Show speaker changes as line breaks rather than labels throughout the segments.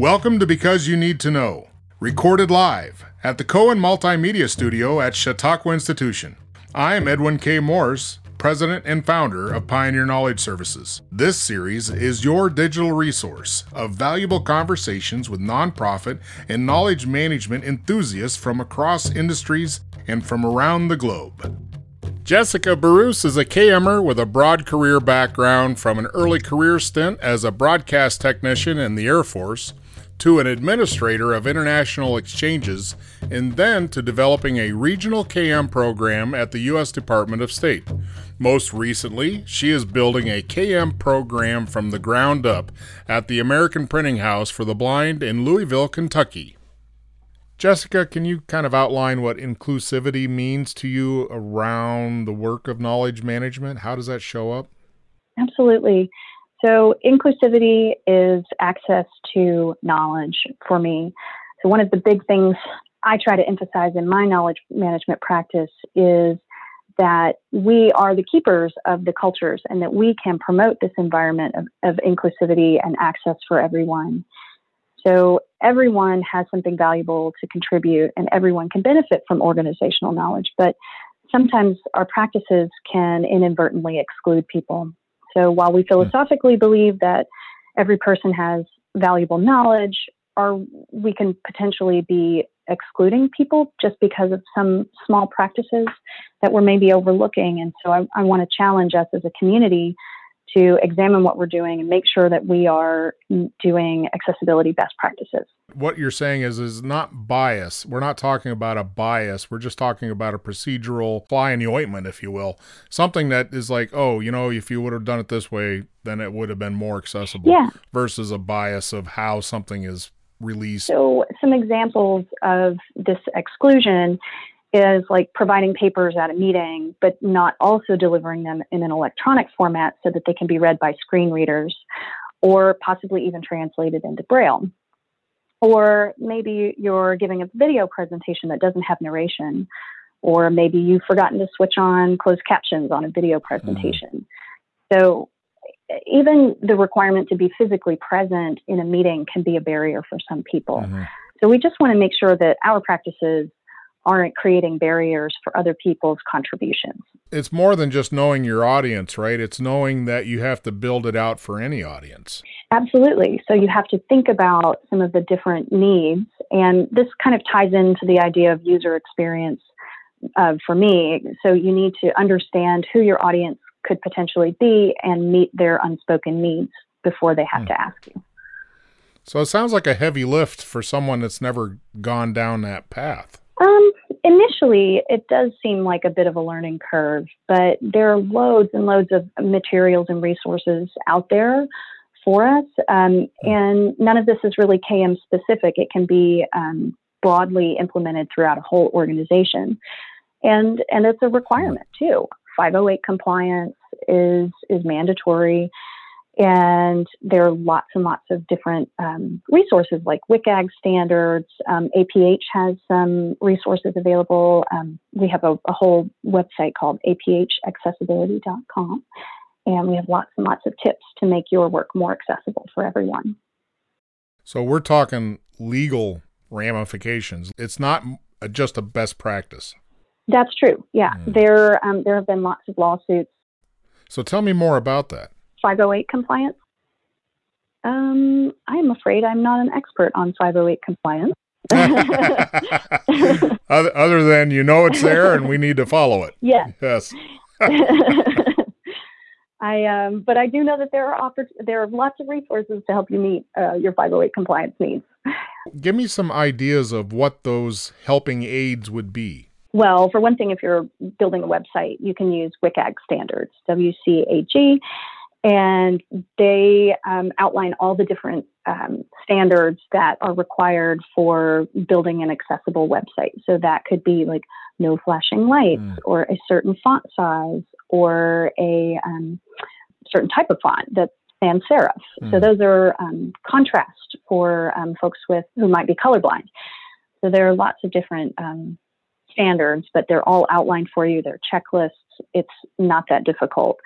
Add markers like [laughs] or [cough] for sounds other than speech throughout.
Welcome to Because You Need to Know, recorded live at the Cohen Multimedia Studio at Chautauqua Institution. I'm Edwin K. Morse, President and founder of Pioneer Knowledge Services. This series is your digital resource of valuable conversations with nonprofit and knowledge management enthusiasts from across industries and from around the globe. Jessica Bruce is a KMer with a broad career background from an early career stint as a broadcast technician in the Air Force to an administrator of international exchanges, and then to developing a regional KM program at the U.S. Department of State. Most recently, she is building a KM program from the ground up at the American Printing House for the Blind in Louisville, Kentucky. Jessica, can you kind of outline what inclusivity means to you around the work of knowledge management? How does that show up?
Absolutely. So, inclusivity is access to knowledge for me. So, one of the big things I try to emphasize in my knowledge management practice is that we are the keepers of the cultures and that we can promote this environment of, of inclusivity and access for everyone. So, everyone has something valuable to contribute and everyone can benefit from organizational knowledge. But sometimes our practices can inadvertently exclude people. So while we philosophically believe that every person has valuable knowledge, or we can potentially be excluding people just because of some small practices that we're maybe overlooking. And so I, I want to challenge us as a community to examine what we're doing and make sure that we are doing accessibility best practices.
What you're saying is is not bias. We're not talking about a bias. We're just talking about a procedural fly in the ointment, if you will. Something that is like, oh, you know, if you would have done it this way, then it would have been more accessible.
Yeah.
Versus a bias of how something is released.
So some examples of this exclusion is like providing papers at a meeting, but not also delivering them in an electronic format so that they can be read by screen readers or possibly even translated into Braille. Or maybe you're giving a video presentation that doesn't have narration, or maybe you've forgotten to switch on closed captions on a video presentation. Mm-hmm. So even the requirement to be physically present in a meeting can be a barrier for some people. Mm-hmm. So we just want to make sure that our practices aren't creating barriers for other people's contributions.
It's more than just knowing your audience, right? It's knowing that you have to build it out for any audience.
Absolutely. So you have to think about some of the different needs. And this kind of ties into the idea of user experience uh, for me. So you need to understand who your audience could potentially be and meet their unspoken needs before they have hmm. to ask you.
So it sounds like a heavy lift for someone that's never gone down that path.
Um, initially, it does seem like a bit of a learning curve, but there are loads and loads of materials and resources out there for us. Um, and none of this is really KM specific. It can be um, broadly implemented throughout a whole organization. And, and it's a requirement too. 508 compliance is, is mandatory. And there are lots and lots of different um, resources like WCAG standards. Um, APH has some resources available. Um, we have a, a, whole website called aphaccessibility.com. And we have lots and lots of tips to make your work more accessible for everyone.
So we're talking legal ramifications. It's not just a best practice.
That's true. Yeah, mm. there um, there have been lots of lawsuits.
So tell me more about that.
508 compliance? Um, I'm afraid I'm not an expert on 508 compliance. [laughs]
other, other than you know it's there and we need to follow it.
Yes.
Yes. [laughs]
I um, but I do know that there are there are lots of resources to help you meet uh, your 508 compliance needs.
Give me some ideas of what those helping aids would be.
Well, for one thing, if you're building a website, you can use WCAG standards, WCAG, and they um, outline all the different um, standards that are required for building an accessible website. So that could be like no flashing lights, mm. or a certain font size, or a um, certain type of font that's sans serif. Mm. So those are um, contrast for um, folks with who might be colorblind. So there are lots of different um, standards, but they're all outlined for you. They're checklists. It's not that difficult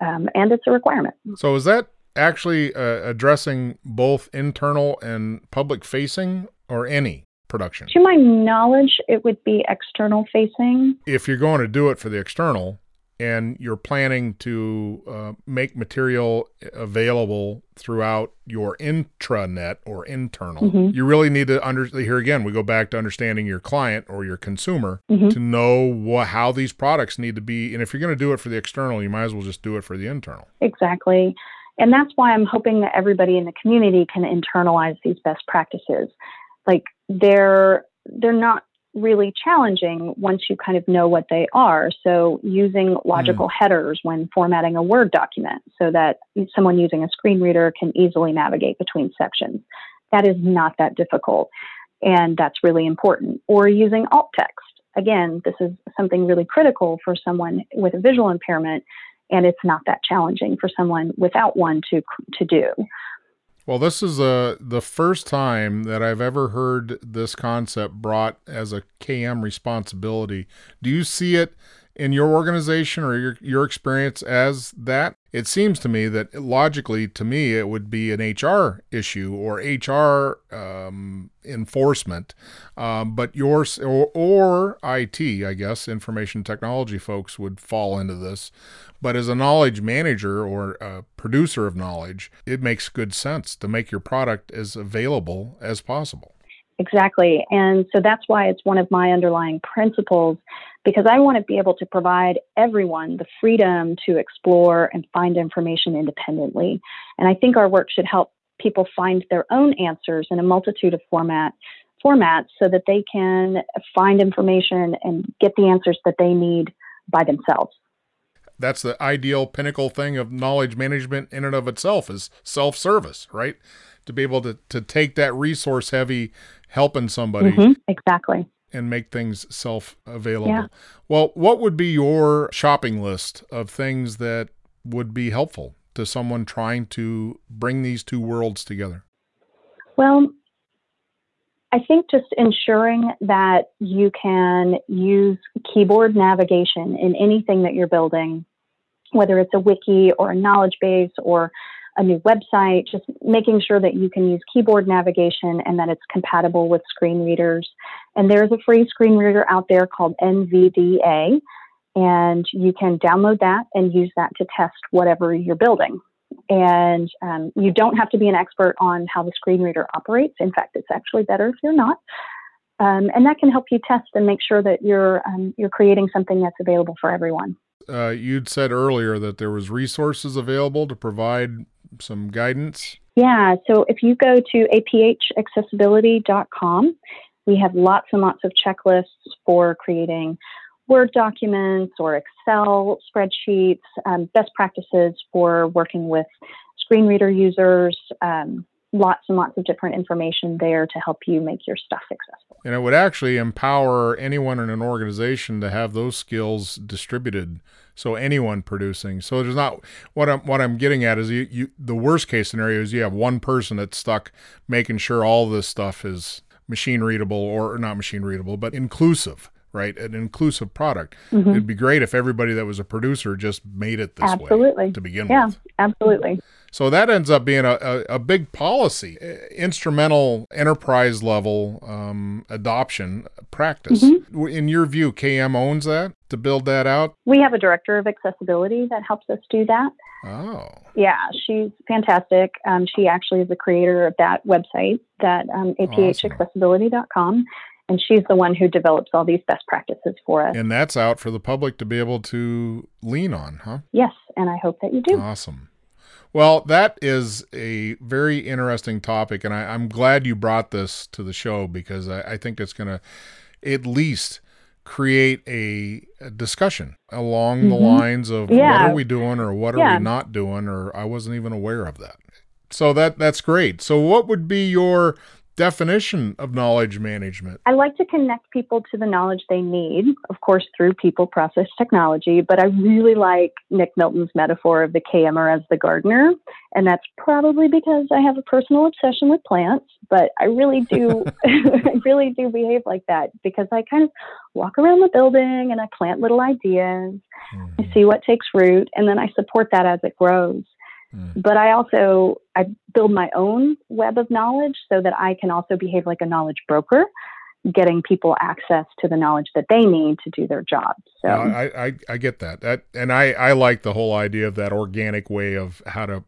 um, and it's a requirement.
So is that actually uh, addressing both internal and public facing or any production?
To my knowledge, it would be external facing.
If you're going to do it for the external, and you're planning to uh, make material available throughout your intranet or internal, mm-hmm. you really need to under here again we go back to understanding your client or your consumer mm-hmm. to know what how these products need to be. And if you're going to do it for the external, you might as well just do it for the internal.
Exactly. And that's why I'm hoping that everybody in the community can internalize these best practices. Like they're they're not really challenging once you kind of know what they are. So, using logical mm. headers when formatting a Word document so that someone using a screen reader can easily navigate between sections. That is not that difficult, and that's really important. Or using alt text. Again, this is something really critical for someone with a visual impairment, and it's not that challenging for someone without one to, to do.
Well, this is uh, the first time that I've ever heard this concept brought as a KM responsibility. Do you see it in your organization or your, your experience as that? It seems to me that logically, to me, it would be an HR issue or HR um, enforcement. Um, but yours or, or IT, I guess, information technology folks would fall into this. But as a knowledge manager or a producer of knowledge, it makes good sense to make your product as available as possible.
Exactly. And so that's why it's one of my underlying principles because I want to be able to provide everyone the freedom to explore and find information independently. And I think our work should help people find their own answers in a multitude of format formats so that they can find information and get the answers that they need by themselves
that's the ideal pinnacle thing of knowledge management in and of itself is self-service, right? To be able to to take that resource heavy helping somebody
mm-hmm, exactly
and make things self available. Yeah. Well, what would be your shopping list of things that would be helpful to someone trying to bring these two worlds together?
Well, I think just ensuring that you can use keyboard navigation in anything that you're building, whether it's a wiki or a knowledge base or a new website, just making sure that you can use keyboard navigation and that it's compatible with screen readers. And there's a free screen reader out there called NVDA, and you can download that and use that to test whatever you're building. And um, you don't have to be an expert on how the screen reader operates. In fact, it's actually better if you're not. Um, and that can help you test and make sure that you're um, you're creating something that's available for everyone.
Uh, you'd said earlier that there was resources available to provide some guidance.
Yeah, so if you go to aphaccessibility.com, we have lots and lots of checklists for creating Word documents or Excel spreadsheets, um, best practices for working with screen reader users, um, lots and lots of different information there to help you make your stuff successful.
And it would actually empower anyone in an organization to have those skills distributed. So anyone producing. So there's not what I'm what I'm getting at is you, you the worst case scenario is you have one person that's stuck making sure all this stuff is machine readable or not machine readable, but inclusive right? An inclusive product. Mm-hmm. It'd be great if everybody that was a producer just made it this
absolutely.
way to begin
yeah,
with.
Yeah, absolutely.
So that ends up being a, a, a big policy, instrumental enterprise level um, adoption practice. Mm-hmm. In your view, KM owns that to build that out?
We have a director of accessibility that helps us do that.
Oh.
Yeah, she's fantastic. Um, she actually is the creator of that website, that um, aphaccessibility.com. Awesome and she's the one who develops all these best practices for us.
And that's out for the public to be able to lean on, huh?
Yes, and I hope that you do.
Awesome. Well, that is a very interesting topic, and I, am glad you brought this to the show because I, I think it's going to at least create a, a discussion along mm-hmm. the lines of yeah. what are we doing or what are yeah. we not doing, or I wasn't even aware of that. So that that's great. So, what would be your definition of knowledge management?
I like to connect people to the knowledge they need, of course, through people, process, technology. But I really like Nick Milton's metaphor of the KMer as the gardener. And that's probably because I have a personal obsession with plants, but I really do, [laughs] [laughs] I really do behave like that because I kind of walk around the building and I plant little ideas. Mm-hmm. I see what takes root and then I support that as it grows. Mm. But I also I build my own web of knowledge so that I can also behave like a knowledge broker, getting people access to the knowledge that they need to do their jobs. So
yeah, I, I, I get that. That and I I like the whole idea of that organic way of how to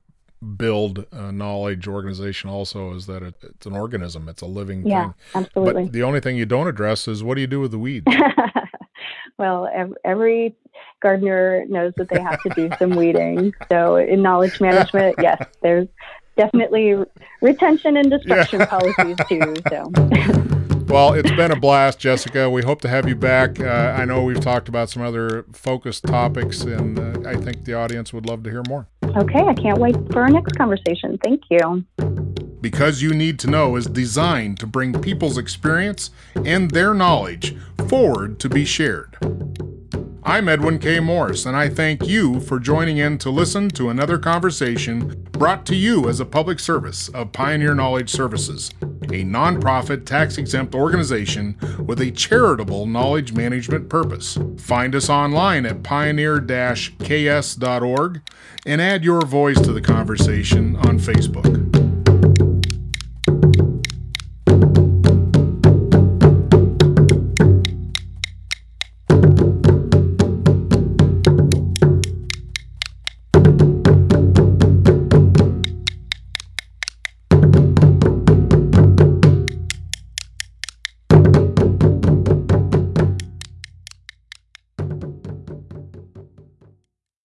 build a knowledge organization also is that it, it's an organism it's a living
yeah,
thing
absolutely
but the only thing you don't address is what do you do with the weeds [laughs]
well every gardener knows that they have to do some weeding. So in knowledge management, yes, there's definitely retention and destruction yeah. policies too. So. [laughs]
Well, it's been a blast, Jessica. We hope to have you back. Uh, I know we've talked about some other focused topics, and uh, I think the audience would love to hear more.
Okay, I can't wait for our next conversation. Thank you.
Because You Need to Know is designed to bring people's experience and their knowledge forward to be shared. I'm Edwin K. Morse, and I thank you for joining in to listen to another conversation brought to you as a public service of Pioneer Knowledge Services, a nonprofit tax exempt organization with a charitable knowledge management purpose. Find us online at pioneer ks.org and add your voice to the conversation on Facebook.